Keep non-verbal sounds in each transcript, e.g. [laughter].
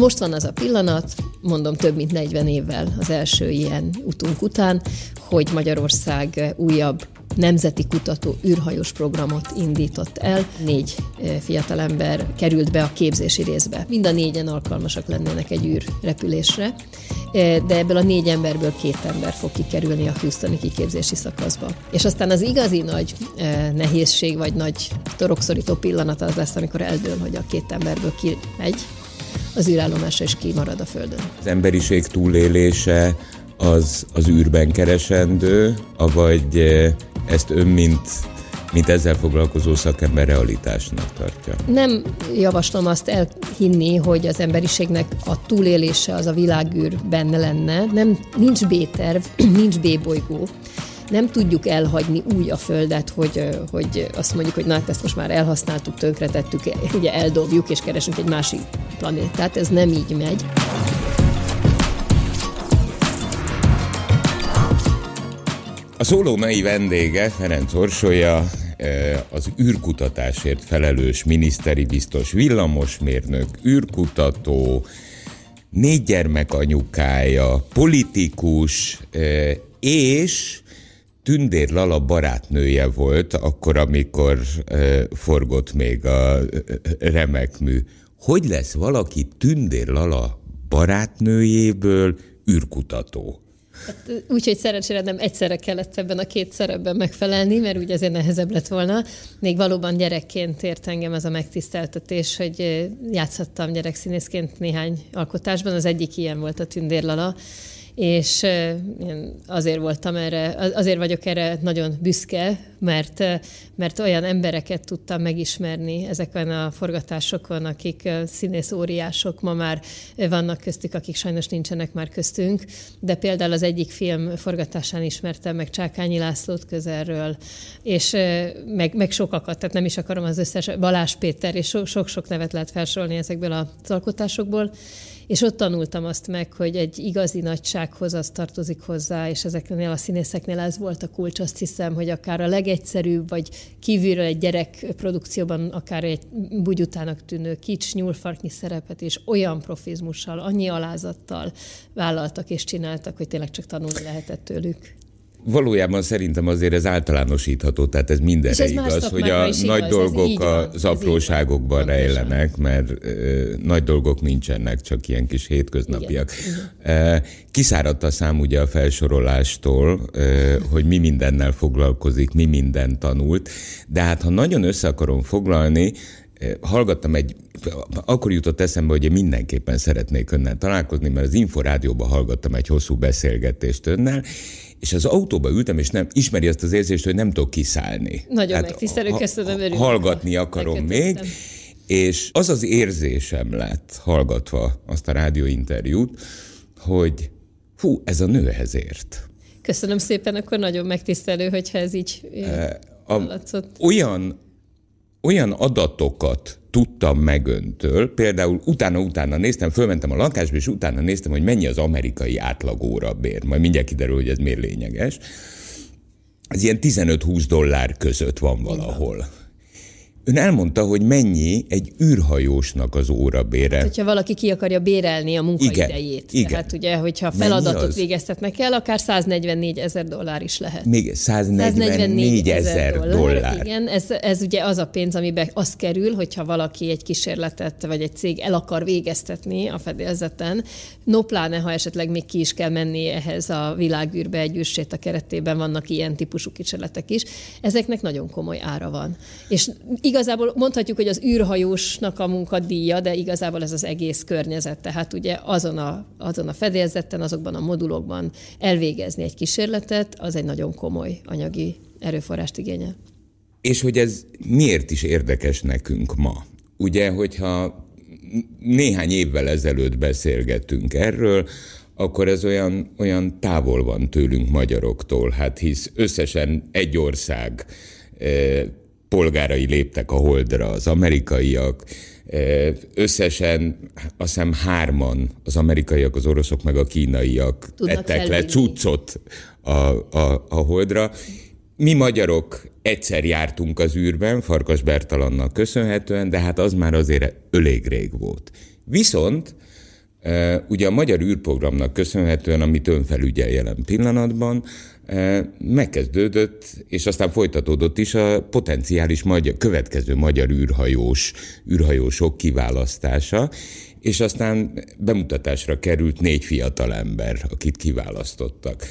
Most van az a pillanat, mondom több mint 40 évvel az első ilyen utunk után, hogy Magyarország újabb nemzeti kutató űrhajós programot indított el. Négy fiatalember került be a képzési részbe. Mind a négyen alkalmasak lennének egy űrrepülésre, de ebből a négy emberből két ember fog kikerülni a Houstoni kiképzési szakaszba. És aztán az igazi nagy nehézség, vagy nagy torokszorító pillanat az lesz, amikor eldől, hogy a két emberből ki megy, az űrállomásra is kimarad a Földön. Az emberiség túlélése az az űrben keresendő, avagy ezt ön, mint, mint ezzel foglalkozó szakember realitásnak tartja? Nem javaslom azt elhinni, hogy az emberiségnek a túlélése az a világűr benne lenne. Nem, nincs B-terv, [clears throat] nincs B-bolygó nem tudjuk elhagyni úgy a Földet, hogy, hogy azt mondjuk, hogy na hát ezt most már elhasználtuk, tönkretettük, ugye eldobjuk és keresünk egy másik planétát. Ez nem így megy. A szóló mai vendége Ferenc Orsolya, az űrkutatásért felelős miniszteri biztos villamosmérnök, űrkutató, négy gyermek anyukája, politikus, és Tündér Lala barátnője volt, akkor, amikor forgott még a remek mű. Hogy lesz valaki Tündér Lala barátnőjéből űrkutató? Hát, úgyhogy szerencsére nem egyszerre kellett ebben a két szerepben megfelelni, mert úgy azért nehezebb lett volna. Még valóban gyerekként ért engem ez a megtiszteltetés, hogy játszhattam gyerekszínészként néhány alkotásban. Az egyik ilyen volt a Tündérlala, és azért voltam erre, azért vagyok erre nagyon büszke, mert, mert olyan embereket tudtam megismerni ezeken a forgatásokon, akik színész óriások, ma már vannak köztük, akik sajnos nincsenek már köztünk, de például az egyik film forgatásán ismertem meg Csákányi Lászlót közelről, és meg, meg sokakat, tehát nem is akarom az összes, Balázs Péter, és sok-sok nevet lehet felsorolni ezekből az alkotásokból, és ott tanultam azt meg, hogy egy igazi nagysághoz az tartozik hozzá, és ezeknél a színészeknél ez volt a kulcs, azt hiszem, hogy akár a legegyszerűbb, vagy kívülről egy gyerek produkcióban akár egy bugyutának tűnő kics nyúlfarknyi szerepet, és olyan profizmussal, annyi alázattal vállaltak és csináltak, hogy tényleg csak tanulni lehetett tőlük valójában szerintem azért ez általánosítható, tehát ez mindenre ez igaz, hogy a nagy igaz, dolgok van, az apróságokban rejlenek, mert ö, nagy dolgok nincsenek, csak ilyen kis hétköznapiak. Igen. Kiszáradt a szám ugye a felsorolástól, ö, hogy mi mindennel foglalkozik, mi mindent tanult, de hát ha nagyon össze akarom foglalni, hallgattam egy, akkor jutott eszembe, hogy én mindenképpen szeretnék önnel találkozni, mert az Inforádióban hallgattam egy hosszú beszélgetést önnel, és az autóba ültem, és nem ismeri azt az érzést, hogy nem tudok kiszállni. Nagyon hát, megtisztelő, köszönöm, örülök. Hallgatni akarom még, és az az érzésem lett, hallgatva azt a rádióinterjút, hogy hú, ez a nőhez ért. Köszönöm szépen, akkor nagyon megtisztelő, hogyha ez így a, Olyan, olyan adatokat tudtam meg öntől, például utána-utána néztem, fölmentem a lakásba, és utána néztem, hogy mennyi az amerikai átlagóra bér. Majd mindjárt kiderül, hogy ez miért lényeges. Ez ilyen 15-20 dollár között van valahol. Igen. Ön elmondta, hogy mennyi egy űrhajósnak az órabére. Hát, hogyha valaki ki akarja bérelni a munkaidejét. Igen, Tehát ugye, hogyha feladatot végeztetnek el, akár 144 ezer dollár is lehet. Még 144 ezer dollár. dollár. Igen, ez, ez ugye az a pénz, amiben az kerül, hogyha valaki egy kísérletet, vagy egy cég el akar végeztetni a fedélzeten, no pláne, ha esetleg még ki is kell menni ehhez a világűrbe egy űrsét a keretében, vannak ilyen típusú kísérletek is. Ezeknek nagyon komoly ára van. És igazából mondhatjuk, hogy az űrhajósnak a munkadíja, de igazából ez az egész környezet. Tehát ugye azon a, azon a fedélzeten, azokban a modulokban elvégezni egy kísérletet, az egy nagyon komoly anyagi erőforrást igényel. És hogy ez miért is érdekes nekünk ma? Ugye, hogyha néhány évvel ezelőtt beszélgettünk erről, akkor ez olyan, olyan távol van tőlünk magyaroktól, hát hisz összesen egy ország eh, polgárai léptek a holdra, az amerikaiak, összesen azt hiszem hárman, az amerikaiak, az oroszok meg a kínaiak Tudnak ettek felvinni. le cuccot a, a, a holdra. Mi magyarok egyszer jártunk az űrben, Farkas Bertalannak köszönhetően, de hát az már azért elég rég volt. Viszont Ugye a Magyar űrprogramnak köszönhetően, amit ön felügyel jelen pillanatban, megkezdődött, és aztán folytatódott is a potenciális magyar, következő magyar űrhajós, űrhajósok kiválasztása, és aztán bemutatásra került négy fiatal ember, akit kiválasztottak.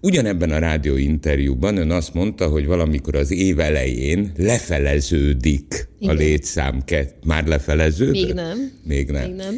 Ugyanebben a rádióinterjúban ön azt mondta, hogy valamikor az év elején lefeleződik Igen. a létszám. Már lefeleződött? Még nem. Még nem. Még nem.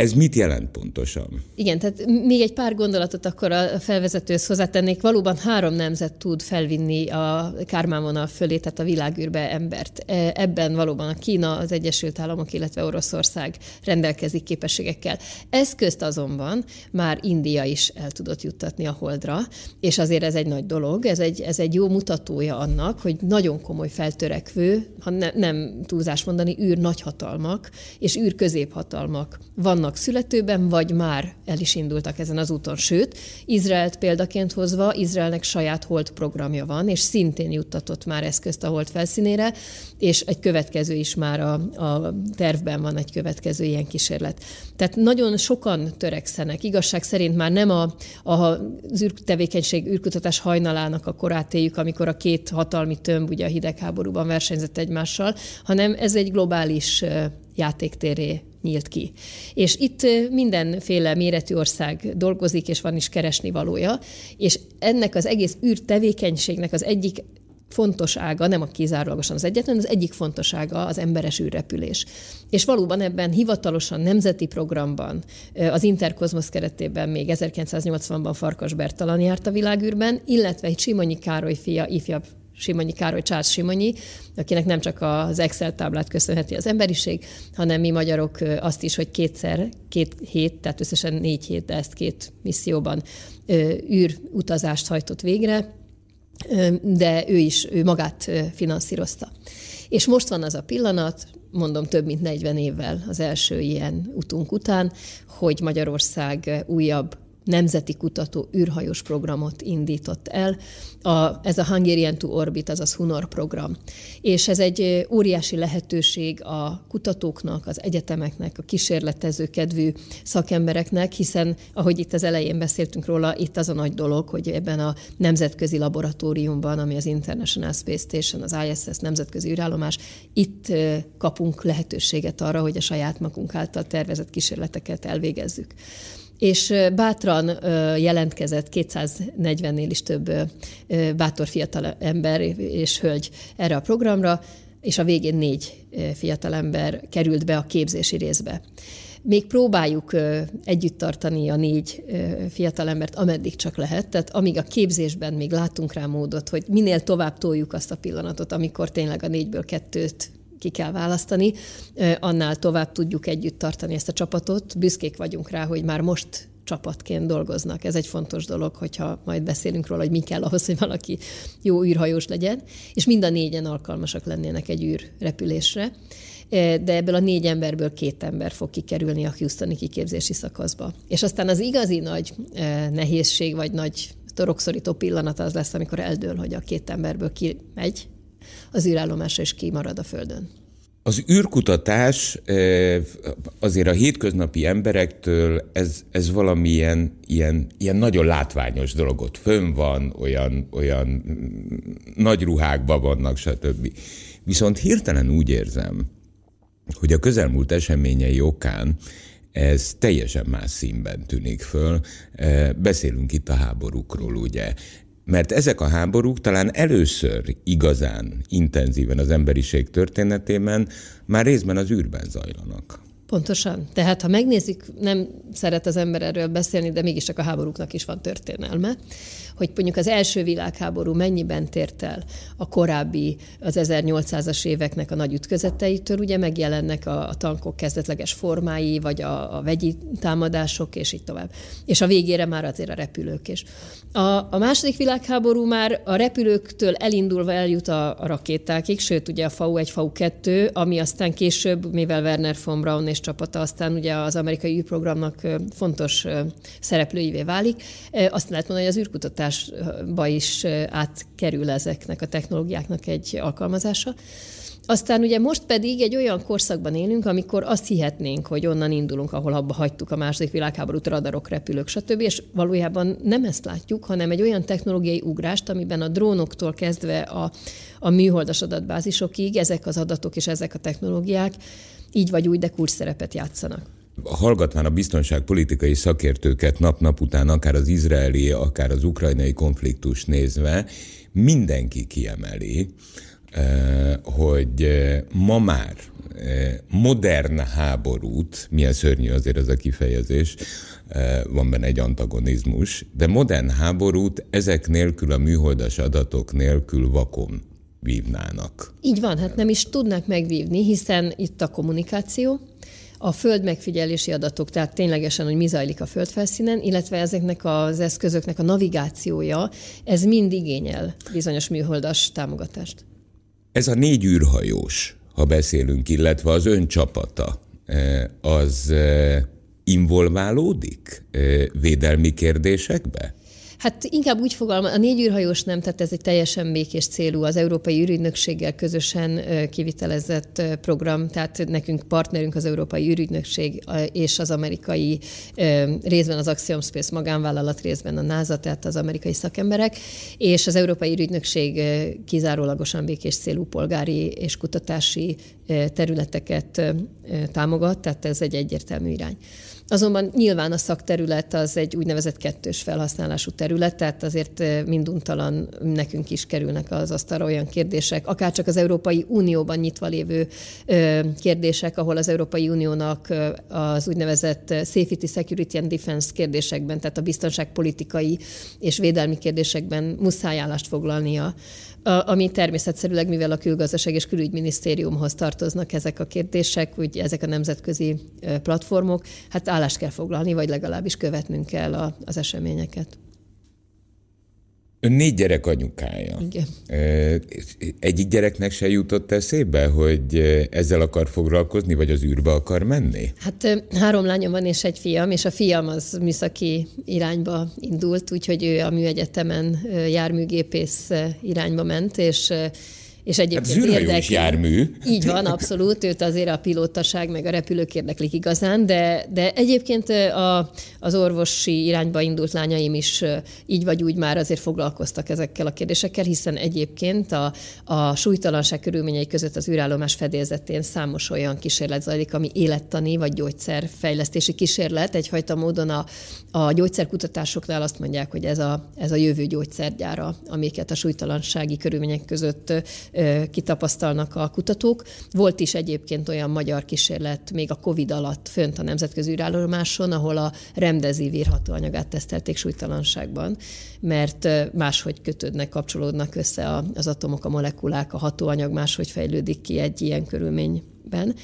Ez mit jelent pontosan? Igen, tehát még egy pár gondolatot akkor a felvezetőhöz hozzátennék. Valóban három nemzet tud felvinni a kármánvonal fölé, tehát a világűrbe embert. Ebben valóban a Kína, az Egyesült Államok, illetve Oroszország rendelkezik képességekkel. Ezt azonban már India is el tudott juttatni a Holdra, és azért ez egy nagy dolog, ez egy, ez egy jó mutatója annak, hogy nagyon komoly feltörekvő, ha ne, nem túlzás mondani, űr nagyhatalmak és űr középhatalmak vannak születőben, vagy már el is indultak ezen az úton. Sőt, Izraelt példaként hozva, Izraelnek saját hold programja van, és szintén juttatott már eszközt a hold felszínére, és egy következő is már a, a tervben van egy következő ilyen kísérlet. Tehát nagyon sokan törekszenek. Igazság szerint már nem a, a, az űrtevékenység, űrkutatás hajnalának a korát éljük, amikor a két hatalmi tömb ugye a hidegháborúban versenyzett egymással, hanem ez egy globális játéktéré nyílt ki. És itt mindenféle méretű ország dolgozik, és van is keresni valója, és ennek az egész űrtevékenységnek az egyik fontos ága, nem a kizárólagosan az egyetlen, az egyik fontos ága az emberes űrrepülés. És valóban ebben hivatalosan nemzeti programban, az Interkozmosz keretében még 1980-ban Farkas Bertalan járt a világűrben, illetve egy Simonyi Károly fia, ifjabb Simonyi Károly Csász Simonyi, akinek nem csak az Excel táblát köszönheti az emberiség, hanem mi magyarok azt is, hogy kétszer, két hét, tehát összesen négy hét, de ezt két misszióban űr utazást hajtott végre, de ő is, ő magát finanszírozta. És most van az a pillanat, mondom több mint 40 évvel az első ilyen utunk után, hogy Magyarország újabb nemzeti kutató űrhajós programot indított el. A, ez a Hungarian to Orbit, azaz Hunor program. És ez egy óriási lehetőség a kutatóknak, az egyetemeknek, a kísérletező kedvű szakembereknek, hiszen, ahogy itt az elején beszéltünk róla, itt az a nagy dolog, hogy ebben a nemzetközi laboratóriumban, ami az International Space Station, az ISS nemzetközi űrállomás, itt kapunk lehetőséget arra, hogy a saját magunk által tervezett kísérleteket elvégezzük és bátran jelentkezett 240-nél is több bátor fiatal ember és hölgy erre a programra, és a végén négy fiatalember került be a képzési részbe. Még próbáljuk együtt tartani a négy fiatalembert, ameddig csak lehet, tehát amíg a képzésben még látunk rá módot, hogy minél tovább toljuk azt a pillanatot, amikor tényleg a négyből kettőt ki kell választani, annál tovább tudjuk együtt tartani ezt a csapatot. Büszkék vagyunk rá, hogy már most csapatként dolgoznak. Ez egy fontos dolog, hogyha majd beszélünk róla, hogy mi kell ahhoz, hogy valaki jó űrhajós legyen, és mind a négyen alkalmasak lennének egy űrrepülésre de ebből a négy emberből két ember fog kikerülni a Houstoni kiképzési szakaszba. És aztán az igazi nagy nehézség, vagy nagy torokszorító pillanat az lesz, amikor eldől, hogy a két emberből ki megy az űrállomásra, és ki marad a Földön. Az űrkutatás azért a hétköznapi emberektől ez, ez valamilyen ilyen, ilyen nagyon látványos dolog. Ott fönn van, olyan, olyan mm, nagy ruhákban vannak, stb. Viszont hirtelen úgy érzem, hogy a közelmúlt eseményei okán ez teljesen más színben tűnik föl. Beszélünk itt a háborúkról, ugye. Mert ezek a háborúk talán először igazán intenzíven az emberiség történetében már részben az űrben zajlanak. Pontosan. Tehát, ha megnézzük, nem szeret az ember erről beszélni, de mégis csak a háborúknak is van történelme hogy mondjuk az első világháború mennyiben tért el a korábbi, az 1800-as éveknek a nagy ütközeteitől, ugye megjelennek a, a tankok kezdetleges formái, vagy a, a vegyi támadások, és így tovább. És a végére már azért a repülők is. A, a második világháború már a repülőktől elindulva eljut a, a rakétákig, sőt, ugye a FAU 1, FAU 2, ami aztán később, mivel Werner von Braun és csapata aztán ugye az amerikai űrprogramnak fontos szereplőivé válik, azt lehet mondani, hogy az űrkutatás kutatásba is átkerül ezeknek a technológiáknak egy alkalmazása. Aztán ugye most pedig egy olyan korszakban élünk, amikor azt hihetnénk, hogy onnan indulunk, ahol abba hagytuk a második világháborút, radarok, repülők, stb. És valójában nem ezt látjuk, hanem egy olyan technológiai ugrást, amiben a drónoktól kezdve a, a műholdas adatbázisokig ezek az adatok és ezek a technológiák így vagy úgy, de kulcs szerepet játszanak. Hallgatván a biztonságpolitikai szakértőket nap-nap után, akár az izraeli, akár az ukrajnai konfliktus nézve, mindenki kiemeli, eh, hogy eh, ma már eh, modern háborút, milyen szörnyű azért ez a kifejezés, van benne egy antagonizmus, de modern háborút ezek nélkül, a műholdas adatok nélkül vakon vívnának. Így van, hát nem is tudnak megvívni, hiszen itt a kommunikáció, a föld megfigyelési adatok, tehát ténylegesen, hogy mi zajlik a földfelszínen, illetve ezeknek az eszközöknek a navigációja, ez mind igényel bizonyos műholdas támogatást. Ez a négy űrhajós, ha beszélünk, illetve az ön csapata, eh, az eh, involválódik eh, védelmi kérdésekbe? Hát inkább úgy fogalmaz, a négy űrhajós nem, tehát ez egy teljesen békés célú, az Európai űrügynökséggel közösen kivitelezett program, tehát nekünk partnerünk az Európai űrügynökség és az amerikai részben az Axiom Space magánvállalat, részben a NASA, tehát az amerikai szakemberek, és az Európai űrügynökség kizárólagosan békés célú polgári és kutatási területeket támogat, tehát ez egy egyértelmű irány. Azonban nyilván a szakterület az egy úgynevezett kettős felhasználású terület, tehát azért minduntalan nekünk is kerülnek az asztalra olyan kérdések, akár csak az Európai Unióban nyitva lévő kérdések, ahol az Európai Uniónak az úgynevezett safety, security and defense kérdésekben, tehát a biztonságpolitikai és védelmi kérdésekben muszáj állást foglalnia ami természetszerűleg, mivel a külgazdaság és külügyminisztériumhoz tartoznak ezek a kérdések, úgy ezek a nemzetközi platformok, hát állást kell foglalni, vagy legalábbis követnünk kell az eseményeket. Ön négy gyerek anyukája. Igen. Egyik gyereknek se jutott eszébe, hogy ezzel akar foglalkozni, vagy az űrbe akar menni? Hát három lányom van és egy fiam, és a fiam az műszaki irányba indult, úgyhogy ő a műegyetemen járműgépész irányba ment, és és egyébként hát érdekli. jármű. Így van, abszolút. Őt azért a pilótaság meg a repülők érdeklik igazán, de, de egyébként a, az orvosi irányba indult lányaim is így vagy úgy már azért foglalkoztak ezekkel a kérdésekkel, hiszen egyébként a, a súlytalanság körülményei között az űrállomás fedélzetén számos olyan kísérlet zajlik, ami élettani vagy gyógyszerfejlesztési kísérlet. Egyfajta módon a, a gyógyszerkutatásoknál azt mondják, hogy ez a, ez a jövő gyógyszergyára, amiket a súlytalansági körülmények között kitapasztalnak a kutatók. Volt is egyébként olyan magyar kísérlet még a COVID alatt fönt a nemzetközi űrállomáson, ahol a remdezivir hatóanyagát tesztelték súlytalanságban, mert máshogy kötődnek, kapcsolódnak össze az atomok, a molekulák, a hatóanyag máshogy fejlődik ki egy ilyen körülmény ben.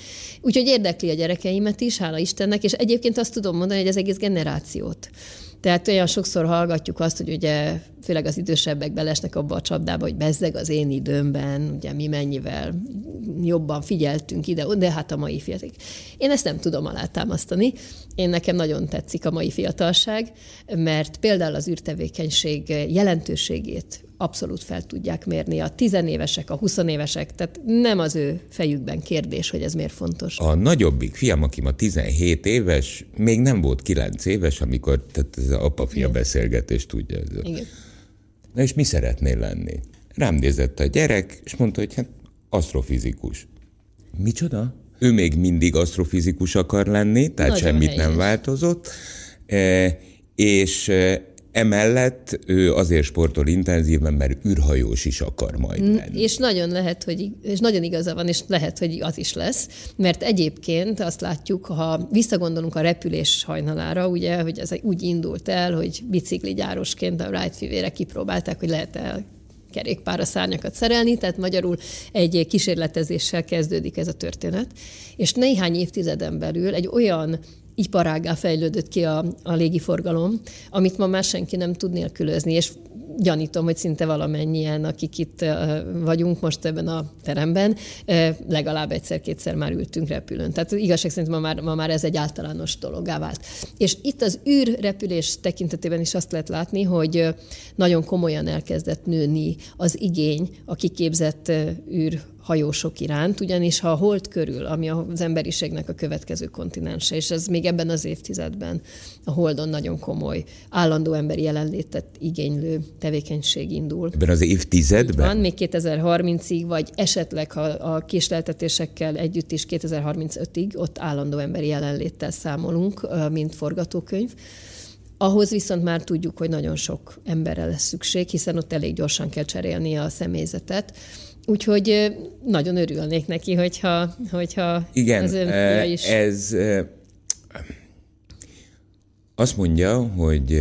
Úgyhogy érdekli a gyerekeimet is, hála Istennek, és egyébként azt tudom mondani, hogy az egész generációt. Tehát olyan sokszor hallgatjuk azt, hogy ugye főleg az idősebbek belesnek abba a csapdába, hogy bezzeg az én időmben, ugye mi mennyivel jobban figyeltünk ide, de hát a mai fiatalok. Én ezt nem tudom alátámasztani. Én nekem nagyon tetszik a mai fiatalság, mert például az űrtevékenység jelentőségét abszolút fel tudják mérni. A tizenévesek, a huszonévesek, tehát nem az ő fejükben kérdés, hogy ez miért fontos. A nagyobbik fiam, aki ma 17 éves, még nem volt 9 éves, amikor tehát ez az apa-fia beszélgetés tudja. Ez Igen. Na és mi szeretnél lenni? Rám nézett a gyerek, és mondta, hogy hát asztrofizikus. Micsoda? Ő még mindig asztrofizikus akar lenni, tehát Nagyon semmit helyes. nem változott, e, és e, Emellett ő azért sportol intenzíven, mert űrhajós is akar majd lenni. És nagyon lehet, hogy, és nagyon igaza van, és lehet, hogy az is lesz, mert egyébként azt látjuk, ha visszagondolunk a repülés hajnalára, ugye, hogy ez úgy indult el, hogy bicikligyárosként a Wright fivére kipróbálták, hogy lehet el kerékpára szárnyakat szerelni, tehát magyarul egy kísérletezéssel kezdődik ez a történet. És néhány évtizeden belül egy olyan iparágá fejlődött ki a, a légiforgalom, amit ma már senki nem tud nélkülözni, és gyanítom, hogy szinte valamennyien, akik itt vagyunk most ebben a teremben, legalább egyszer-kétszer már ültünk repülőn. Tehát igazság szerint ma már, ma már ez egy általános dologá vált. És itt az űrrepülés tekintetében is azt lehet látni, hogy nagyon komolyan elkezdett nőni az igény a kiképzett űr hajósok iránt, ugyanis ha a hold körül, ami az emberiségnek a következő kontinense, és ez még ebben az évtizedben a holdon nagyon komoly, állandó emberi jelenlétet igénylő tevékenység indul. Ebben az évtizedben? van, még 2030-ig, vagy esetleg ha a késleltetésekkel együtt is 2035-ig ott állandó emberi jelenléttel számolunk, mint forgatókönyv. Ahhoz viszont már tudjuk, hogy nagyon sok emberre lesz szükség, hiszen ott elég gyorsan kell cserélni a személyzetet. Úgyhogy nagyon örülnék neki, hogyha, hogyha Igen, az ön is... ez azt mondja, hogy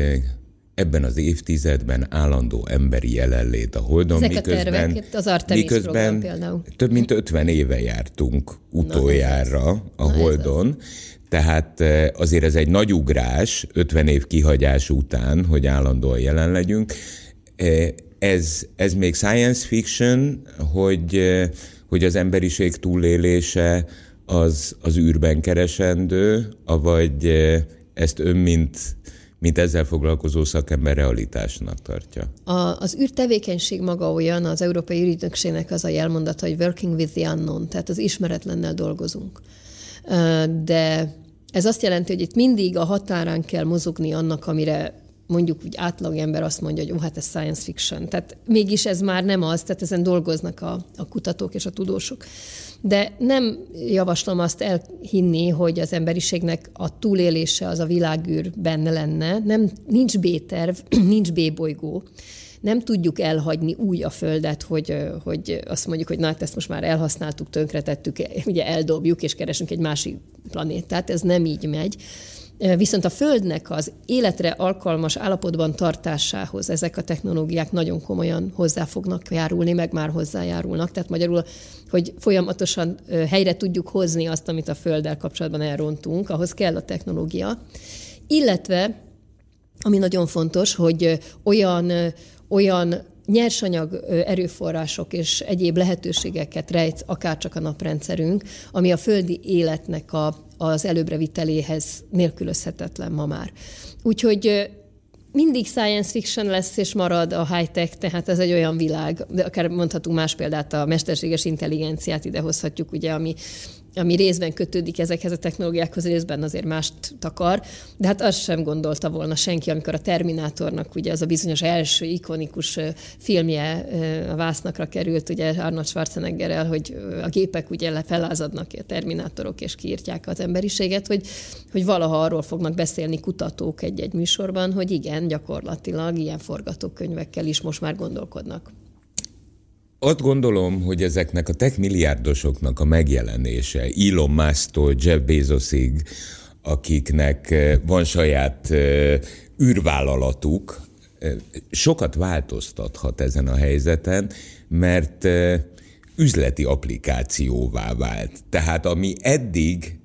ebben az évtizedben állandó emberi jelenlét a Holdon, Ezek miközben, a tervek, az Artemis miközben például. több mint 50 éve jártunk utoljára Na, a Na, Holdon, tehát azért ez egy nagy ugrás, 50 év kihagyás után, hogy állandóan jelen legyünk. Ez, ez még science fiction, hogy, hogy az emberiség túlélése az, az űrben keresendő, avagy ezt ön, mint, mint ezzel foglalkozó szakember realitásnak tartja? A, az űrtevékenység maga olyan, az Európai Ügynökségnek az a jelmondata, hogy working with the unknown, tehát az ismeretlennel dolgozunk. De ez azt jelenti, hogy itt mindig a határán kell mozogni annak, amire mondjuk úgy átlagember azt mondja, hogy ó, hát ez science fiction. Tehát mégis ez már nem az, tehát ezen dolgoznak a, a kutatók és a tudósok. De nem javaslom azt elhinni, hogy az emberiségnek a túlélése az a világűr benne lenne. Nem, nincs B-terv, [clears throat] nincs B-bolygó nem tudjuk elhagyni úgy a Földet, hogy, hogy azt mondjuk, hogy na, hát ezt most már elhasználtuk, tönkretettük, ugye eldobjuk, és keresünk egy másik planétát. Ez nem így megy. Viszont a Földnek az életre alkalmas állapotban tartásához ezek a technológiák nagyon komolyan hozzá fognak járulni, meg már hozzájárulnak. Tehát magyarul, hogy folyamatosan helyre tudjuk hozni azt, amit a Földdel kapcsolatban elrontunk, ahhoz kell a technológia. Illetve, ami nagyon fontos, hogy olyan, olyan nyersanyag erőforrások és egyéb lehetőségeket rejt akár csak a naprendszerünk, ami a földi életnek a, az előbbre viteléhez nélkülözhetetlen ma már. Úgyhogy mindig science fiction lesz és marad a high-tech, tehát ez egy olyan világ, de akár mondhatunk más példát, a mesterséges intelligenciát idehozhatjuk, ugye, ami ami részben kötődik ezekhez a technológiákhoz, részben azért mást takar, de hát azt sem gondolta volna senki, amikor a Terminátornak ugye az a bizonyos első ikonikus filmje a vásznakra került, ugye Arnold Schwarzeneggerrel, hogy a gépek ugye felázadnak a terminátorok és kiírtják az emberiséget, hogy, hogy valaha arról fognak beszélni kutatók egy-egy műsorban, hogy igen, gyakorlatilag ilyen forgatókönyvekkel is most már gondolkodnak. Azt gondolom, hogy ezeknek a tech milliárdosoknak a megjelenése, Elon Musk-tól Jeff Bezosig, akiknek eh, van saját eh, űrvállalatuk, eh, sokat változtathat ezen a helyzeten, mert üzleti applikációvá vált. Tehát ami eddig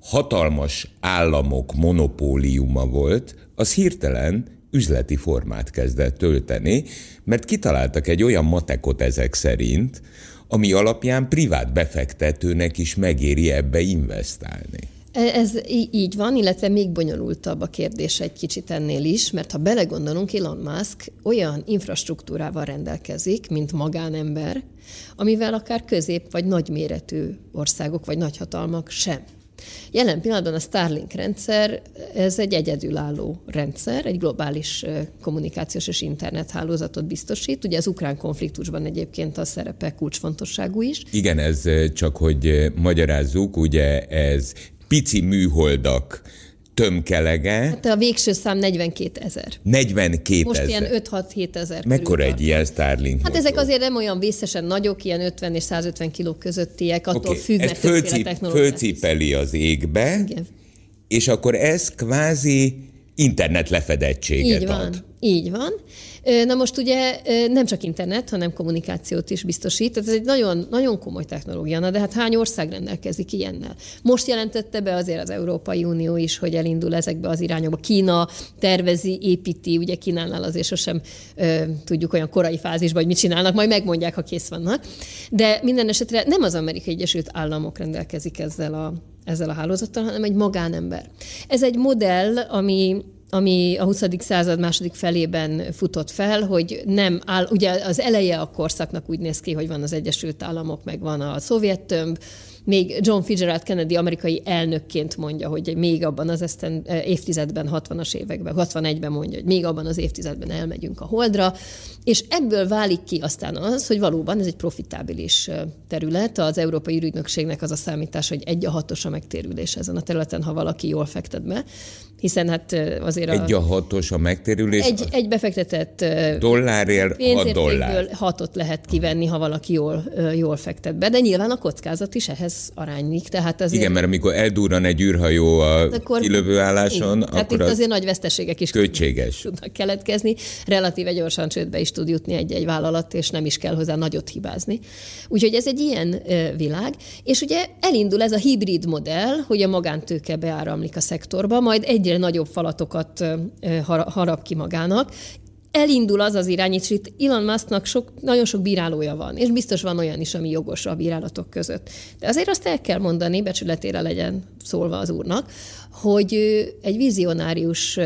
hatalmas államok monopóliuma volt, az hirtelen üzleti formát kezdett tölteni, mert kitaláltak egy olyan matekot ezek szerint, ami alapján privát befektetőnek is megéri ebbe investálni. Ez így van, illetve még bonyolultabb a kérdés egy kicsit ennél is, mert ha belegondolunk, Elon Musk olyan infrastruktúrával rendelkezik, mint magánember, amivel akár közép vagy nagyméretű országok vagy nagyhatalmak sem. Jelen pillanatban a Starlink rendszer, ez egy egyedülálló rendszer, egy globális kommunikációs és internethálózatot biztosít. Ugye az ukrán konfliktusban egyébként a szerepe kulcsfontosságú is. Igen, ez csak, hogy magyarázzuk, ugye ez pici műholdak tömkelege. Hát a végső szám 42 ezer. 42 Most ezer. ilyen 5-6-7 ezer. Mekkora egy ilyen Starlink Hát ezek azért nem olyan vészesen nagyok, ilyen 50 és 150 kiló közöttiek, attól okay. függ, mert fölcip, fölcipeli az égbe, Igen. és akkor ez kvázi internet lefedettséget Így van. ad. Így van. Na most ugye nem csak internet, hanem kommunikációt is biztosít, tehát ez egy nagyon, nagyon komoly technológia. Na de hát hány ország rendelkezik ilyennel? Most jelentette be azért az Európai Unió is, hogy elindul ezekbe az irányokba. Kína tervezi, építi, ugye Kínánál azért sosem ö, tudjuk olyan korai fázisban, hogy mit csinálnak, majd megmondják, ha kész vannak. De minden esetre nem az Amerikai Egyesült Államok rendelkezik ezzel a, ezzel a hálózattal, hanem egy magánember. Ez egy modell, ami ami a 20. század második felében futott fel, hogy nem áll, ugye az eleje a korszaknak úgy néz ki, hogy van az Egyesült Államok, meg van a szovjet tömb, még John Fitzgerald Kennedy amerikai elnökként mondja, hogy még abban az eszten, eh, évtizedben, 60-as években, 61-ben mondja, hogy még abban az évtizedben elmegyünk a Holdra, és ebből válik ki aztán az, hogy valóban ez egy profitábilis eh, terület. Az Európai Ürügynökségnek az a számítás, hogy egy a hatos a megtérülés ezen a területen, ha valaki jól fektet be hiszen hát azért egy a, a hatos a megtérülés. Egy, egy befektetett dollárért hat dollár. hatot lehet kivenni, ha valaki jól, jól fektet be, de nyilván a kockázat is ehhez aránylik. Tehát azért, igen, mert amikor eldurran egy űrhajó a akkor, kilövő álláson, igen, akkor hát itt az azért nagy veszteségek is költséges. tudnak keletkezni. Relatíve gyorsan csődbe is tud jutni egy-egy vállalat, és nem is kell hozzá nagyot hibázni. Úgyhogy ez egy ilyen világ, és ugye elindul ez a hibrid modell, hogy a magántőke beáramlik a szektorba, majd egyre egyre nagyobb falatokat harap ki magának, elindul az az irány, és itt Elon Musknak sok, nagyon sok bírálója van, és biztos van olyan is, ami jogos a bírálatok között. De azért azt el kell mondani, becsületére legyen szólva az úrnak, hogy egy vizionárius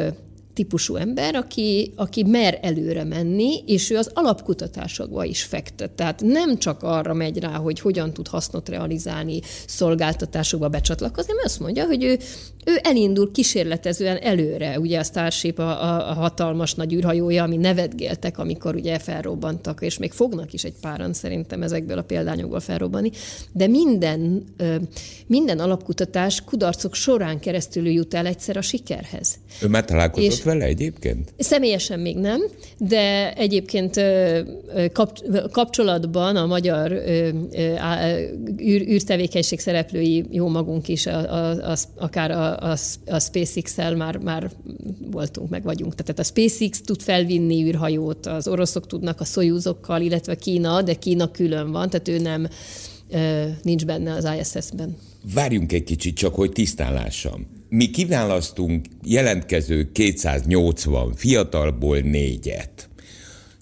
típusú ember, aki, aki mer előre menni, és ő az alapkutatásokba is fektet. Tehát nem csak arra megy rá, hogy hogyan tud hasznot realizálni szolgáltatásokba becsatlakozni, mert azt mondja, hogy ő, ő elindul kísérletezően előre. Ugye a Starship a, a, a hatalmas nagy űrhajója, ami nevetgéltek, amikor ugye felrobbantak, és még fognak is egy páran szerintem ezekből a példányokból felrobbani. De minden, minden alapkutatás kudarcok során keresztül jut el egyszer a sikerhez. Ő már találkozott vele egyébként? Személyesen még nem, de egyébként kapcsolatban a magyar űrtevékenység szereplői, jó magunk is, a, a, a, akár a, a, a SpaceX-el már, már voltunk, meg vagyunk. Tehát a SpaceX tud felvinni űrhajót, az oroszok tudnak a szojúzokkal, illetve Kína, de Kína külön van, tehát ő nem nincs benne az ISS-ben. Várjunk egy kicsit csak, hogy tisztán lássam mi kiválasztunk jelentkező 280 fiatalból négyet.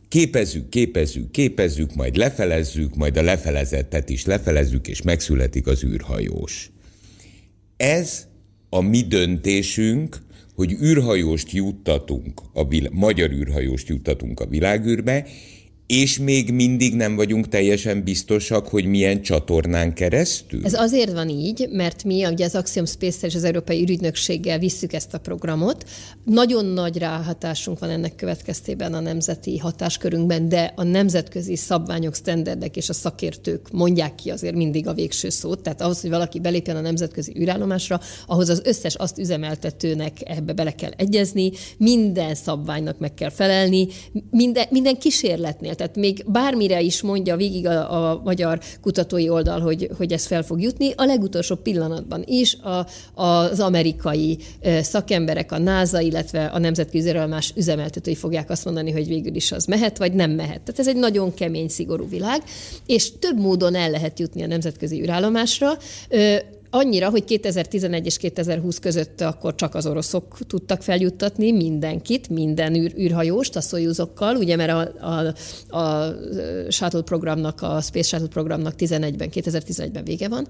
Képezzük, képezzük, képezzük, majd lefelezzük, majd a lefelezettet is lefelezzük, és megszületik az űrhajós. Ez a mi döntésünk, hogy űrhajóst juttatunk, a vil- magyar űrhajóst juttatunk a világűrbe, és még mindig nem vagyunk teljesen biztosak, hogy milyen csatornán keresztül? Ez azért van így, mert mi ugye az Axiom space és az Európai Ürügynökséggel visszük ezt a programot. Nagyon nagy ráhatásunk van ennek következtében a nemzeti hatáskörünkben, de a nemzetközi szabványok, sztenderdek és a szakértők mondják ki azért mindig a végső szót. Tehát ahhoz, hogy valaki belépjen a nemzetközi űrállomásra, ahhoz az összes azt üzemeltetőnek ebbe bele kell egyezni, minden szabványnak meg kell felelni, minden, minden kísérletnél tehát még bármire is mondja végig a, a magyar kutatói oldal, hogy, hogy ez fel fog jutni, a legutolsó pillanatban is a, az amerikai szakemberek, a NASA, illetve a nemzetközi más üzemeltetői fogják azt mondani, hogy végül is az mehet, vagy nem mehet. Tehát ez egy nagyon kemény, szigorú világ, és több módon el lehet jutni a nemzetközi űrállomásra. Annyira, hogy 2011 és 2020 között akkor csak az oroszok tudtak feljuttatni mindenkit, minden űr, űrhajóst a szojuzokkal, ugye mert a, a, a Shuttle programnak, a Space Shuttle programnak 11-ben, 2011-ben vége van,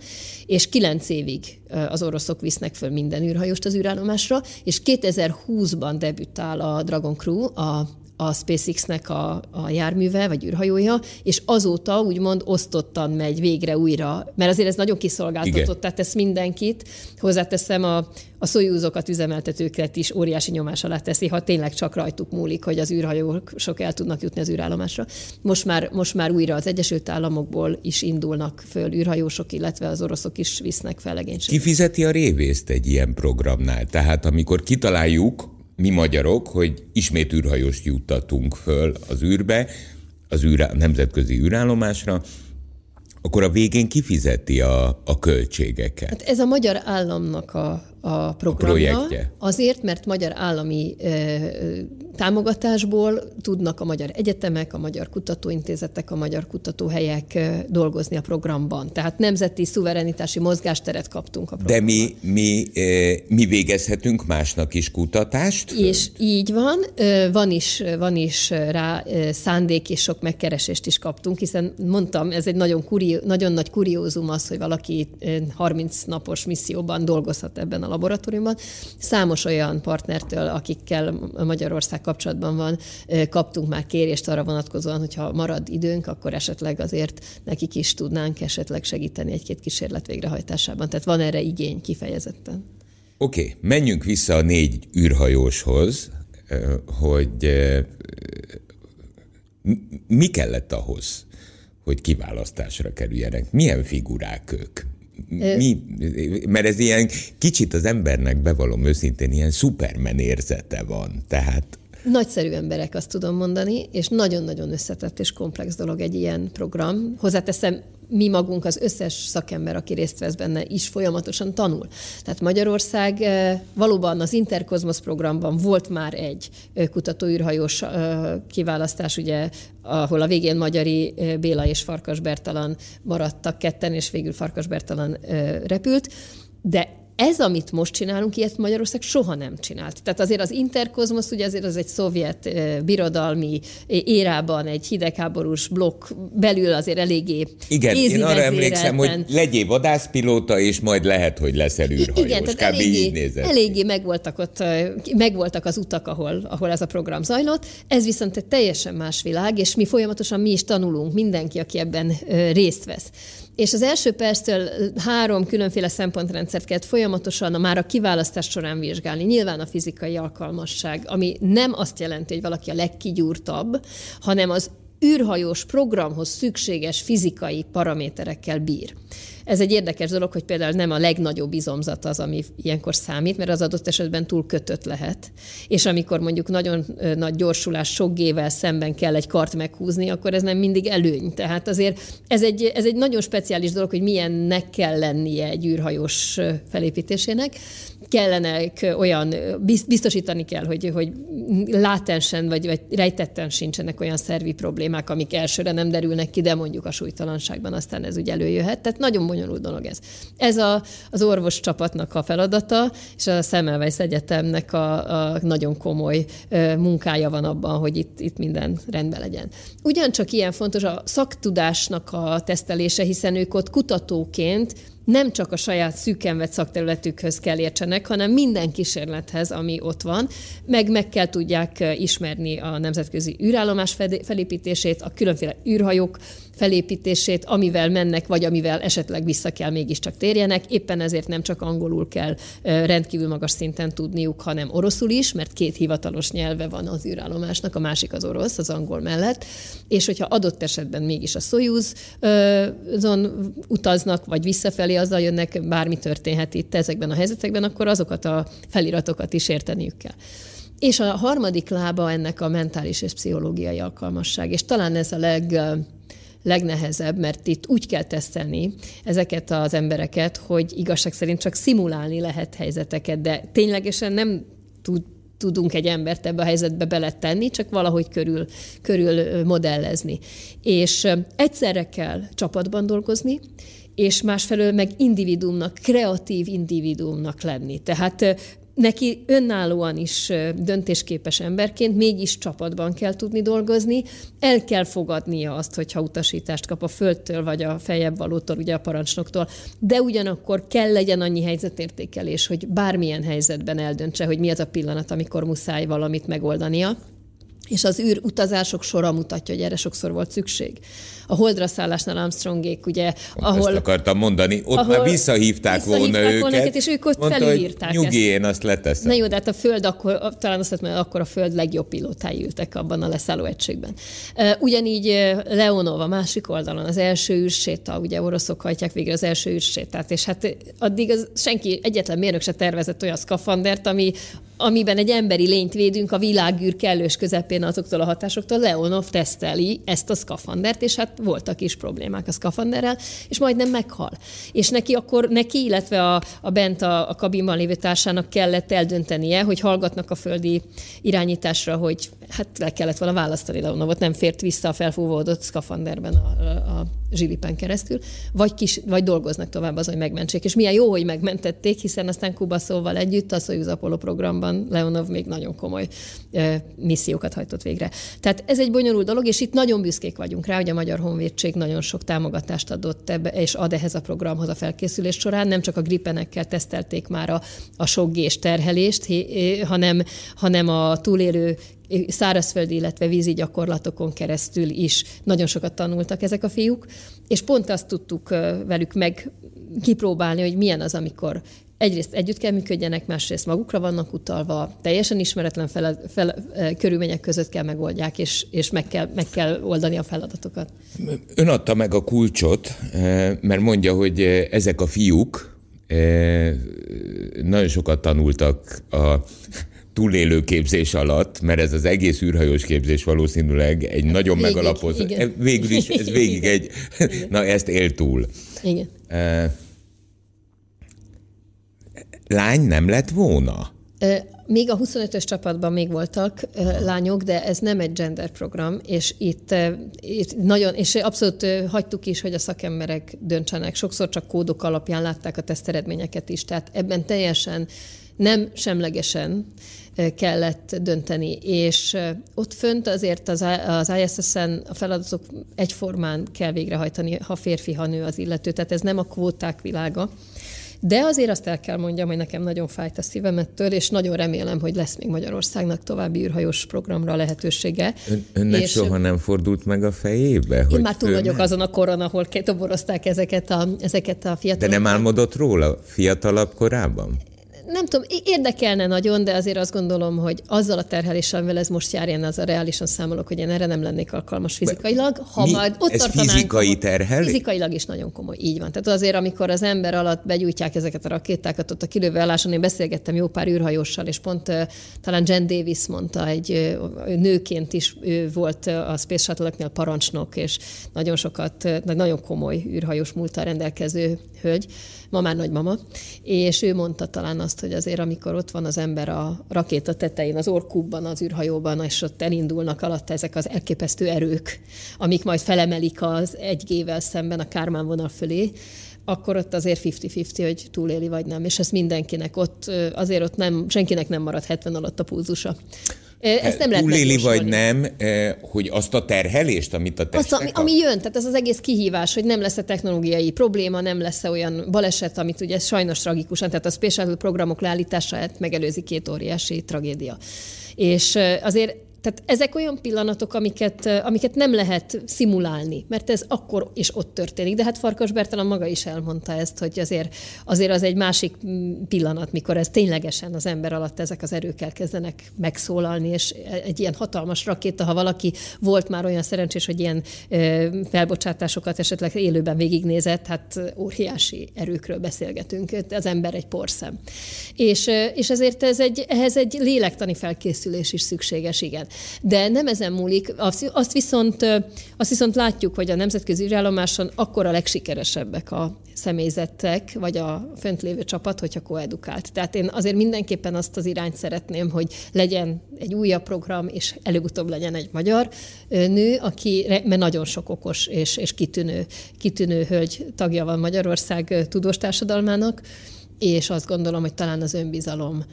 és 9 évig az oroszok visznek föl minden űrhajóst az űrállomásra, és 2020-ban debütál a Dragon Crew, a a SpaceX-nek a, a járműve, vagy űrhajója, és azóta úgymond osztottan megy végre újra, mert azért ez nagyon kiszolgáltatott, tehát ezt mindenkit, hozzáteszem a, a szojúzokat, üzemeltetőket is óriási nyomás alá teszi, ha tényleg csak rajtuk múlik, hogy az űrhajók sok el tudnak jutni az űrállomásra. Most már, most már újra az Egyesült Államokból is indulnak föl űrhajósok, illetve az oroszok is visznek fel legénységet. Ki fizeti a révészt egy ilyen programnál? Tehát amikor kitaláljuk, mi magyarok, hogy ismét űrhajóst juttatunk föl az űrbe, az űrá, nemzetközi űrállomásra, akkor a végén kifizeti a, a költségeket. Hát ez a magyar államnak a, a programja. A projektje. Azért, mert magyar állami támogatásból tudnak a magyar egyetemek, a magyar kutatóintézetek, a magyar kutatóhelyek dolgozni a programban. Tehát nemzeti szuverenitási mozgásteret kaptunk a programban. De mi, mi, mi végezhetünk másnak is kutatást? És így van, van is, van is rá szándék és sok megkeresést is kaptunk, hiszen mondtam, ez egy nagyon, kurió, nagyon nagy kuriózum az, hogy valaki 30 napos misszióban dolgozhat ebben a laboratóriumban. Számos olyan partnertől, akikkel Magyarország kapcsolatban van, kaptunk már kérést arra vonatkozóan, hogyha marad időnk, akkor esetleg azért nekik is tudnánk esetleg segíteni egy-két kísérlet végrehajtásában. Tehát van erre igény kifejezetten. Oké, okay, menjünk vissza a négy űrhajóshoz, hogy mi kellett ahhoz, hogy kiválasztásra kerüljenek? Milyen figurák ők? Mi, mert ez ilyen kicsit az embernek bevallom őszintén, ilyen szupermen érzete van. Tehát Nagyszerű emberek, azt tudom mondani, és nagyon-nagyon összetett és komplex dolog egy ilyen program. Hozzáteszem, mi magunk, az összes szakember, aki részt vesz benne, is folyamatosan tanul. Tehát Magyarország eh, valóban az Interkozmosz programban volt már egy eh, kutatóűrhajós eh, kiválasztás, ugye, ahol a végén Magyari Béla és Farkas Bertalan maradtak ketten, és végül Farkas Bertalan repült, de ez, amit most csinálunk, ilyet Magyarország soha nem csinált. Tehát azért az Interkozmosz, ugye azért az egy szovjet birodalmi érában egy hidegháborús blokk belül azért eléggé Igen, én arra emlékszem, hogy legyél vadászpilóta, és majd lehet, hogy leszel űrhajós. Igen, tehát Kb. eléggé, így nézett. eléggé megvoltak ott, megvoltak az utak, ahol, ahol ez a program zajlott. Ez viszont egy teljesen más világ, és mi folyamatosan mi is tanulunk, mindenki, aki ebben részt vesz. És az első perctől három különféle szempontrendszert kellett folyamatosan a már a kiválasztás során vizsgálni. Nyilván a fizikai alkalmasság, ami nem azt jelenti, hogy valaki a legkigyúrtabb, hanem az űrhajós programhoz szükséges fizikai paraméterekkel bír. Ez egy érdekes dolog, hogy például nem a legnagyobb izomzat az, ami ilyenkor számít, mert az adott esetben túl kötött lehet. És amikor mondjuk nagyon nagy gyorsulás sok gével szemben kell egy kart meghúzni, akkor ez nem mindig előny. Tehát azért ez egy, ez egy nagyon speciális dolog, hogy milyennek kell lennie egy űrhajós felépítésének kellenek olyan, biztosítani kell, hogy, hogy látensen vagy, vagy rejtetten sincsenek olyan szervi problémák, amik elsőre nem derülnek ki, de mondjuk a súlytalanságban aztán ez úgy előjöhet. Tehát nagyon bonyolult dolog ez. Ez a, az orvos csapatnak a feladata, és a Semmelweis Egyetemnek a, a nagyon komoly munkája van abban, hogy itt, itt minden rendben legyen. Ugyancsak ilyen fontos a szaktudásnak a tesztelése, hiszen ők ott kutatóként nem csak a saját szűken szakterületükhöz kell értsenek, hanem minden kísérlethez, ami ott van, meg meg kell tudják ismerni a nemzetközi űrállomás felépítését, a különféle űrhajók felépítését, amivel mennek, vagy amivel esetleg vissza kell mégiscsak térjenek. Éppen ezért nem csak angolul kell rendkívül magas szinten tudniuk, hanem oroszul is, mert két hivatalos nyelve van az űrállomásnak, a másik az orosz, az angol mellett. És hogyha adott esetben mégis a Soyuz-on utaznak, vagy visszafelé azzal jönnek, bármi történhet itt ezekben a helyzetekben, akkor azokat a feliratokat is érteniük kell. És a harmadik lába ennek a mentális és pszichológiai alkalmasság, és talán ez a leg legnehezebb, mert itt úgy kell tesztelni ezeket az embereket, hogy igazság szerint csak szimulálni lehet helyzeteket, de ténylegesen nem tud, tudunk egy embert ebbe a helyzetbe beletenni, csak valahogy körül, körül modellezni. És egyszerre kell csapatban dolgozni, és másfelől meg individuumnak, kreatív individuumnak lenni. Tehát neki önállóan is döntésképes emberként mégis csapatban kell tudni dolgozni, el kell fogadnia azt, hogyha utasítást kap a földtől, vagy a feljebb valótól, ugye a parancsnoktól, de ugyanakkor kell legyen annyi helyzetértékelés, hogy bármilyen helyzetben eldöntse, hogy mi az a pillanat, amikor muszáj valamit megoldania. És az űr utazások sora mutatja, hogy erre sokszor volt szükség. A holdra szállásnál Armstrongék, ugye, ahol... Ezt akartam mondani, ott ahol már visszahívták, visszahívták volna, őket, volna őket, és ők ott Mondta, felülírták nyugi, ezt. én azt leteszem. Na jó, de hát a Föld akkor, talán azt mert akkor a Föld legjobb pilótái ültek abban a leszálló egységben. Ugyanígy Leonov a másik oldalon, az első űrséta, ugye oroszok hajtják végre az első űrsétát, és hát addig az senki, egyetlen mérnök se tervezett olyan szkafandert, ami amiben egy emberi lényt védünk a világűr kellős közepén azoktól a hatásoktól, Leonov teszteli ezt a szkafandert, és hát voltak is problémák a szkafanderrel, és majdnem meghal. És neki akkor, neki, illetve a, a bent a, a kabinban lévő társának kellett eldöntenie, hogy hallgatnak a földi irányításra, hogy hát le kellett volna választani Leonovot, nem fért vissza a felfúvódott szkafanderben a, a, a zsilipen keresztül, vagy, kis, vagy dolgoznak tovább azon, hogy megmentsék. És milyen jó, hogy megmentették, hiszen aztán Kubaszóval együtt a Soyuz Apollo programban Leonov még nagyon komoly e, missziókat hajtott végre. Tehát ez egy bonyolult dolog, és itt nagyon büszkék vagyunk rá, hogy a Magyar Honvédség nagyon sok támogatást adott ebbe, és ad ehhez a programhoz a felkészülés során. Nem csak a gripenekkel tesztelték már a, a sok gés terhelést, hanem, hanem a túlélő szárazföldi, illetve vízi gyakorlatokon keresztül is nagyon sokat tanultak ezek a fiúk, és pont azt tudtuk velük meg kipróbálni, hogy milyen az, amikor egyrészt együtt kell működjenek, másrészt magukra vannak utalva, teljesen ismeretlen fel, fel, körülmények között kell megoldják, és, és meg, kell, meg kell oldani a feladatokat. Ön adta meg a kulcsot, mert mondja, hogy ezek a fiúk nagyon sokat tanultak a túlélő képzés alatt, mert ez az egész űrhajós képzés valószínűleg egy nagyon végig, megalapozott, végül is ez végig egy, igen. [laughs] na ezt él túl. Igen. Lány nem lett volna? Még a 25-ös csapatban még voltak lányok, de ez nem egy gender program, és itt, itt nagyon, és abszolút hagytuk is, hogy a szakemberek döntsenek. Sokszor csak kódok alapján látták a teszteredményeket is, tehát ebben teljesen nem semlegesen kellett dönteni, és ott fönt azért az, az ISS-en a feladatok egyformán kell végrehajtani, ha férfi, ha nő az illető, tehát ez nem a kvóták világa. De azért azt el kell mondjam, hogy nekem nagyon fájt a szívemettől, és nagyon remélem, hogy lesz még Magyarországnak további űrhajós programra lehetősége. Ön, önnek és soha nem fordult meg a fejébe? Én hogy már túl vagyok azon a koron, ahol toborozták ezeket a, ezeket a fiatalokat. De nem álmodott róla fiatalabb korában? Nem tudom, érdekelne nagyon, de azért azt gondolom, hogy azzal a terheléssel, amivel ez most jár, én az a reálisan számolok, hogy én erre nem lennék alkalmas fizikailag. Ha Mi? majd ott ez tartanánk, fizikai terhelés? Fizikailag is nagyon komoly, így van. Tehát azért, amikor az ember alatt begyújtják ezeket a rakétákat ott a kilövő álláson, én beszélgettem jó pár űrhajóssal, és pont talán Jen Davis mondta, egy nőként is ő volt a Space Shuttle-eknél parancsnok, és nagyon sokat, nagyon komoly űrhajós múltal rendelkező hölgy, ma már nagymama, és ő mondta talán azt, hogy azért amikor ott van az ember a rakéta tetején, az orkúbban, az űrhajóban, és ott elindulnak alatt ezek az elképesztő erők, amik majd felemelik az 1G-vel szemben a Kármán vonal fölé, akkor ott azért 50-50, hogy túléli vagy nem, és ez mindenkinek ott, azért ott nem, senkinek nem marad 70 alatt a pulzusa. Ezt nem lehet Túléli vagy nem, hogy azt a terhelést, amit a testek... Azt, ami, ami jön, tehát ez az egész kihívás, hogy nem lesz a technológiai probléma, nem lesz -e olyan baleset, amit ugye sajnos tragikusan, tehát a special programok leállítását megelőzi két óriási tragédia. És azért tehát ezek olyan pillanatok, amiket, amiket nem lehet szimulálni, mert ez akkor és ott történik. De hát Farkas Bertalan maga is elmondta ezt, hogy azért, azért az egy másik pillanat, mikor ez ténylegesen az ember alatt ezek az erők elkezdenek megszólalni, és egy ilyen hatalmas rakéta, ha valaki volt már olyan szerencsés, hogy ilyen felbocsátásokat esetleg élőben végignézett, hát óriási erőkről beszélgetünk, az ember egy porszem. És, és ezért ez egy, ehhez egy lélektani felkészülés is szükséges, igen. De nem ezen múlik. Azt viszont, azt viszont látjuk, hogy a nemzetközi űrállomáson akkor a legsikeresebbek a személyzetek, vagy a fönt lévő csapat, hogyha koedukált. Tehát én azért mindenképpen azt az irányt szeretném, hogy legyen egy újabb program, és előbb-utóbb legyen egy magyar nő, aki, mert nagyon sok okos és, és kitűnő, kitűnő hölgy tagja van Magyarország tudós társadalmának, és azt gondolom, hogy talán az önbizalom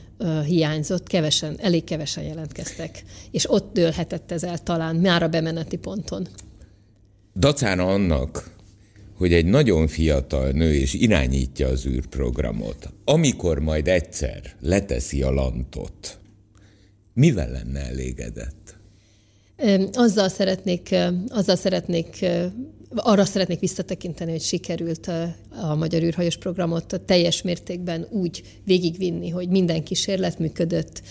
hiányzott, kevesen, elég kevesen jelentkeztek, és ott dőlhetett ez el talán már a bemeneti ponton. Dacára annak, hogy egy nagyon fiatal nő és irányítja az űrprogramot, amikor majd egyszer leteszi a lantot, mivel lenne elégedett? Azzal szeretnék, azzal szeretnék arra szeretnék visszatekinteni, hogy sikerült a, a Magyar űrhajós programot teljes mértékben úgy végigvinni, hogy minden kísérlet működött,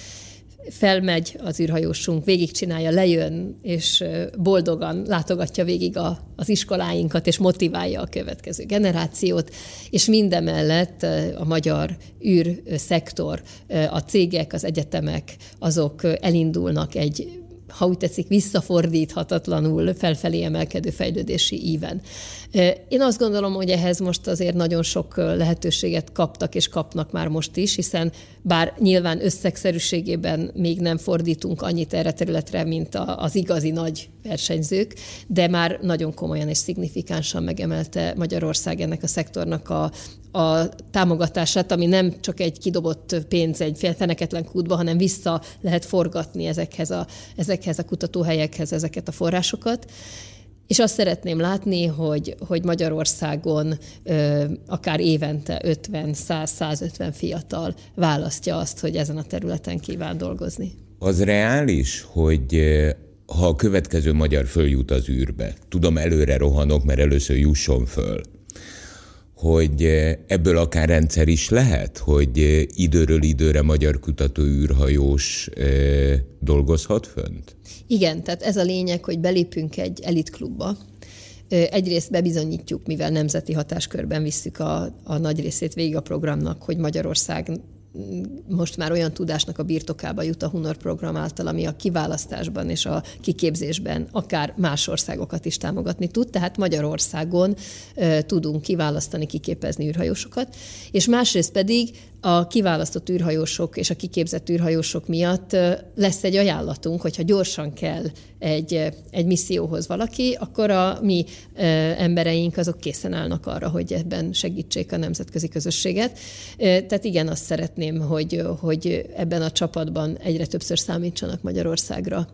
felmegy az űrhajósunk, végigcsinálja, lejön, és boldogan látogatja végig a, az iskoláinkat, és motiválja a következő generációt, és mindemellett a magyar űrszektor, a cégek, az egyetemek, azok elindulnak egy ha úgy tetszik, visszafordíthatatlanul felfelé emelkedő fejlődési íven. Én azt gondolom, hogy ehhez most azért nagyon sok lehetőséget kaptak és kapnak már most is, hiszen bár nyilván összegszerűségében még nem fordítunk annyit erre területre, mint az igazi nagy versenyzők, de már nagyon komolyan és szignifikánsan megemelte Magyarország ennek a szektornak a, a támogatását, ami nem csak egy kidobott pénz egy feneketlen kútba, hanem vissza lehet forgatni ezekhez a, ezekhez a kutatóhelyekhez ezeket a forrásokat. És azt szeretném látni, hogy, hogy Magyarországon ö, akár évente 50-100-150 fiatal választja azt, hogy ezen a területen kíván dolgozni. Az reális, hogy ha a következő magyar följut az űrbe, tudom, előre rohanok, mert először jusson föl, hogy ebből akár rendszer is lehet, hogy időről időre magyar kutató űrhajós dolgozhat fönt? Igen, tehát ez a lényeg, hogy belépünk egy elitklubba, Egyrészt bebizonyítjuk, mivel nemzeti hatáskörben visszük a, a nagy részét végig a programnak, hogy Magyarország most már olyan tudásnak a birtokába jut a Hunor program által, ami a kiválasztásban és a kiképzésben akár más országokat is támogatni tud, tehát Magyarországon tudunk kiválasztani, kiképezni űrhajósokat, és másrészt pedig a kiválasztott űrhajósok és a kiképzett űrhajósok miatt lesz egy ajánlatunk, hogyha gyorsan kell egy, egy misszióhoz valaki, akkor a mi embereink azok készen állnak arra, hogy ebben segítsék a nemzetközi közösséget. Tehát igen, azt szeretném, hogy, hogy ebben a csapatban egyre többször számítsanak Magyarországra.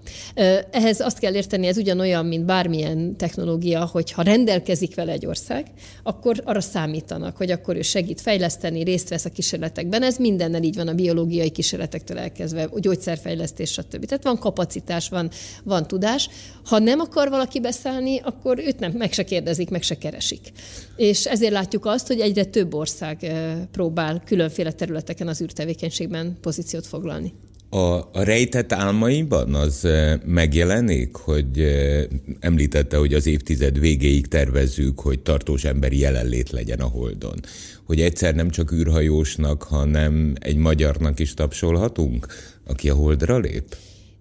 Ehhez azt kell érteni, ez ugyanolyan, mint bármilyen technológia, hogy ha rendelkezik vele egy ország, akkor arra számítanak, hogy akkor ő segít fejleszteni, részt vesz a kísérlet kísérletekben. Ez mindennel így van, a biológiai kísérletektől elkezdve, gyógyszerfejlesztés, stb. Tehát van kapacitás, van, van tudás. Ha nem akar valaki beszállni, akkor őt nem, meg se kérdezik, meg se keresik. És ezért látjuk azt, hogy egyre több ország próbál különféle területeken az űrtevékenységben pozíciót foglalni. A, a rejtett álmaiban az megjelenik, hogy említette, hogy az évtized végéig tervezzük, hogy tartós emberi jelenlét legyen a Holdon. Hogy egyszer nem csak űrhajósnak, hanem egy magyarnak is tapsolhatunk, aki a Holdra lép?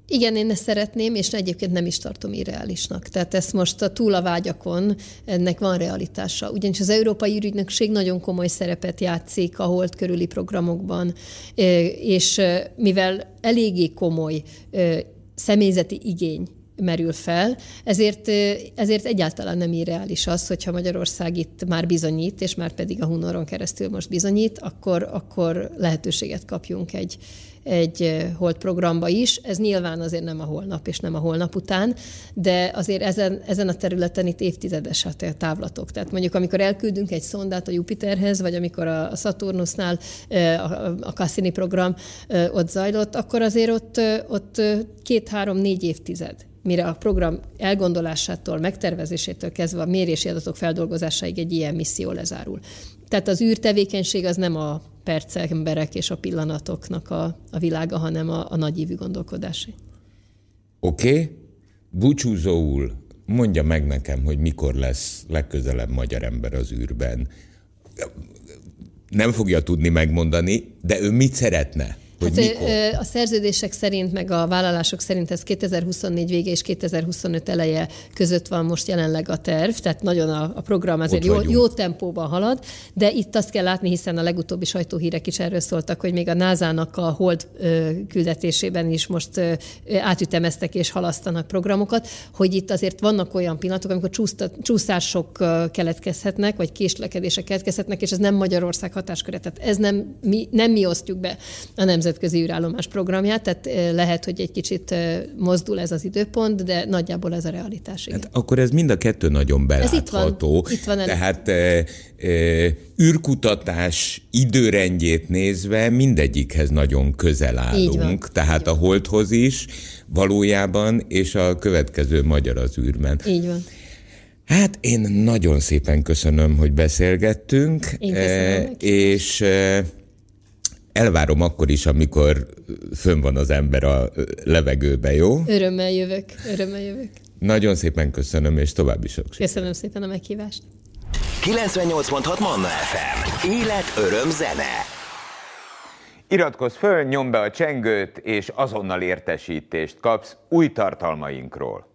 Igen, én ezt szeretném, és egyébként nem is tartom irreálisnak. Tehát ezt most a túl a vágyakon, ennek van realitása. Ugyanis az Európai Ürügynökség nagyon komoly szerepet játszik a hold körüli programokban, és mivel eléggé komoly személyzeti igény merül fel, ezért, ezért egyáltalán nem irreális az, hogyha Magyarország itt már bizonyít, és már pedig a Hunoron keresztül most bizonyít, akkor, akkor lehetőséget kapjunk egy, egy hold programba is. Ez nyilván azért nem a holnap és nem a holnap után, de azért ezen, ezen a területen itt évtizedes a távlatok. Tehát mondjuk amikor elküldünk egy szondát a Jupiterhez, vagy amikor a Saturnusnál a Cassini program ott zajlott, akkor azért ott, ott két-három-négy évtized mire a program elgondolásától, megtervezésétől kezdve a mérési adatok feldolgozásáig egy ilyen misszió lezárul. Tehát az űrtevékenység az nem a percek, emberek és a pillanatoknak a, a világa, hanem a, a nagyívű gondolkodásé. Oké, okay. búcsúzóul mondja meg nekem, hogy mikor lesz legközelebb magyar ember az űrben. Nem fogja tudni megmondani, de ő mit szeretne? Hogy hát, mikor? A szerződések szerint, meg a vállalások szerint ez 2024 vége és 2025 eleje között van most jelenleg a terv, tehát nagyon a, a program azért jó, jó tempóban halad, de itt azt kell látni, hiszen a legutóbbi sajtóhírek is erről szóltak, hogy még a NASA-nak a hold küldetésében is most átütemeztek és halasztanak programokat, hogy itt azért vannak olyan pillanatok, amikor csúszások keletkezhetnek, vagy késlekedések keletkezhetnek, és ez nem Magyarország hatásköre, tehát ez nem mi, nem mi osztjuk be a nemzet nemzetközi űrállomás programját, tehát lehet, hogy egy kicsit mozdul ez az időpont, de nagyjából ez a realitás. Igen. Hát akkor ez mind a kettő nagyon belátható. Ez itt van, itt van Tehát e, e, űrkutatás időrendjét nézve mindegyikhez nagyon közel állunk, tehát a Holdhoz is valójában, és a következő magyar az űrben. Így van. Hát én nagyon szépen köszönöm, hogy beszélgettünk, én köszönöm és elvárom akkor is, amikor fönn van az ember a levegőbe, jó? Örömmel jövök, örömmel jövök. Nagyon szépen köszönöm, és további sok sikert. Köszönöm szépen a meghívást. 98.6 Manna FM. Élet, öröm, zene. Iratkozz föl, nyomd be a csengőt, és azonnal értesítést kapsz új tartalmainkról.